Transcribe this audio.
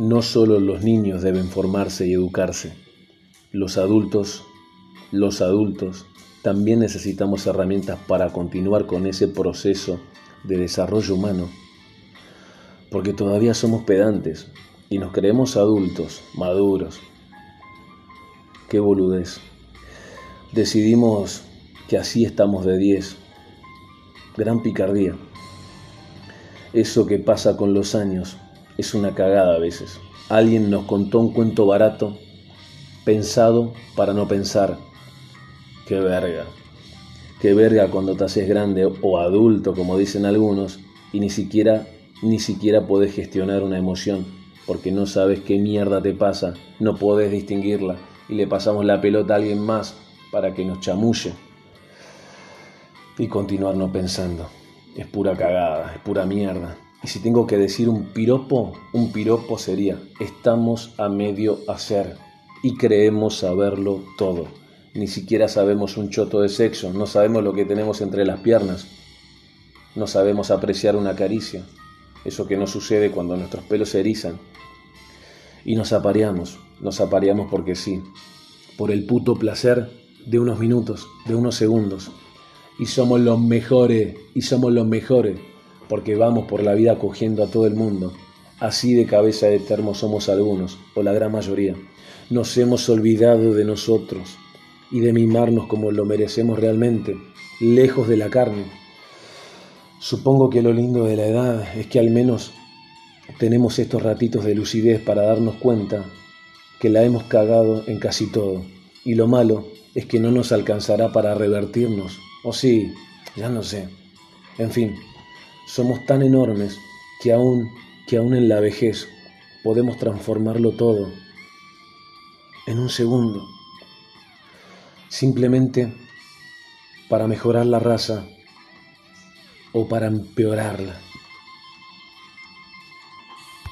no solo los niños deben formarse y educarse, los adultos, los adultos, también necesitamos herramientas para continuar con ese proceso de desarrollo humano, porque todavía somos pedantes y nos creemos adultos, maduros. Qué boludez. Decidimos que así estamos de 10. Gran picardía. Eso que pasa con los años es una cagada a veces. Alguien nos contó un cuento barato, pensado para no pensar. Qué verga. Qué verga cuando te haces grande o adulto, como dicen algunos, y ni siquiera, ni siquiera podés gestionar una emoción, porque no sabes qué mierda te pasa, no podés distinguirla, y le pasamos la pelota a alguien más para que nos chamulle. Y continuar no pensando. Es pura cagada, es pura mierda. Y si tengo que decir un piropo, un piropo sería, estamos a medio hacer y creemos saberlo todo. Ni siquiera sabemos un choto de sexo, no sabemos lo que tenemos entre las piernas, no sabemos apreciar una caricia, eso que no sucede cuando nuestros pelos se erizan. Y nos apareamos, nos apareamos porque sí, por el puto placer de unos minutos, de unos segundos. Y somos los mejores, y somos los mejores porque vamos por la vida cogiendo a todo el mundo. Así de cabeza de termo somos algunos, o la gran mayoría. Nos hemos olvidado de nosotros y de mimarnos como lo merecemos realmente, lejos de la carne. Supongo que lo lindo de la edad es que al menos tenemos estos ratitos de lucidez para darnos cuenta que la hemos cagado en casi todo. Y lo malo es que no nos alcanzará para revertirnos. O sí, ya no sé. En fin, somos tan enormes que aún, que aún en la vejez podemos transformarlo todo en un segundo, simplemente para mejorar la raza o para empeorarla.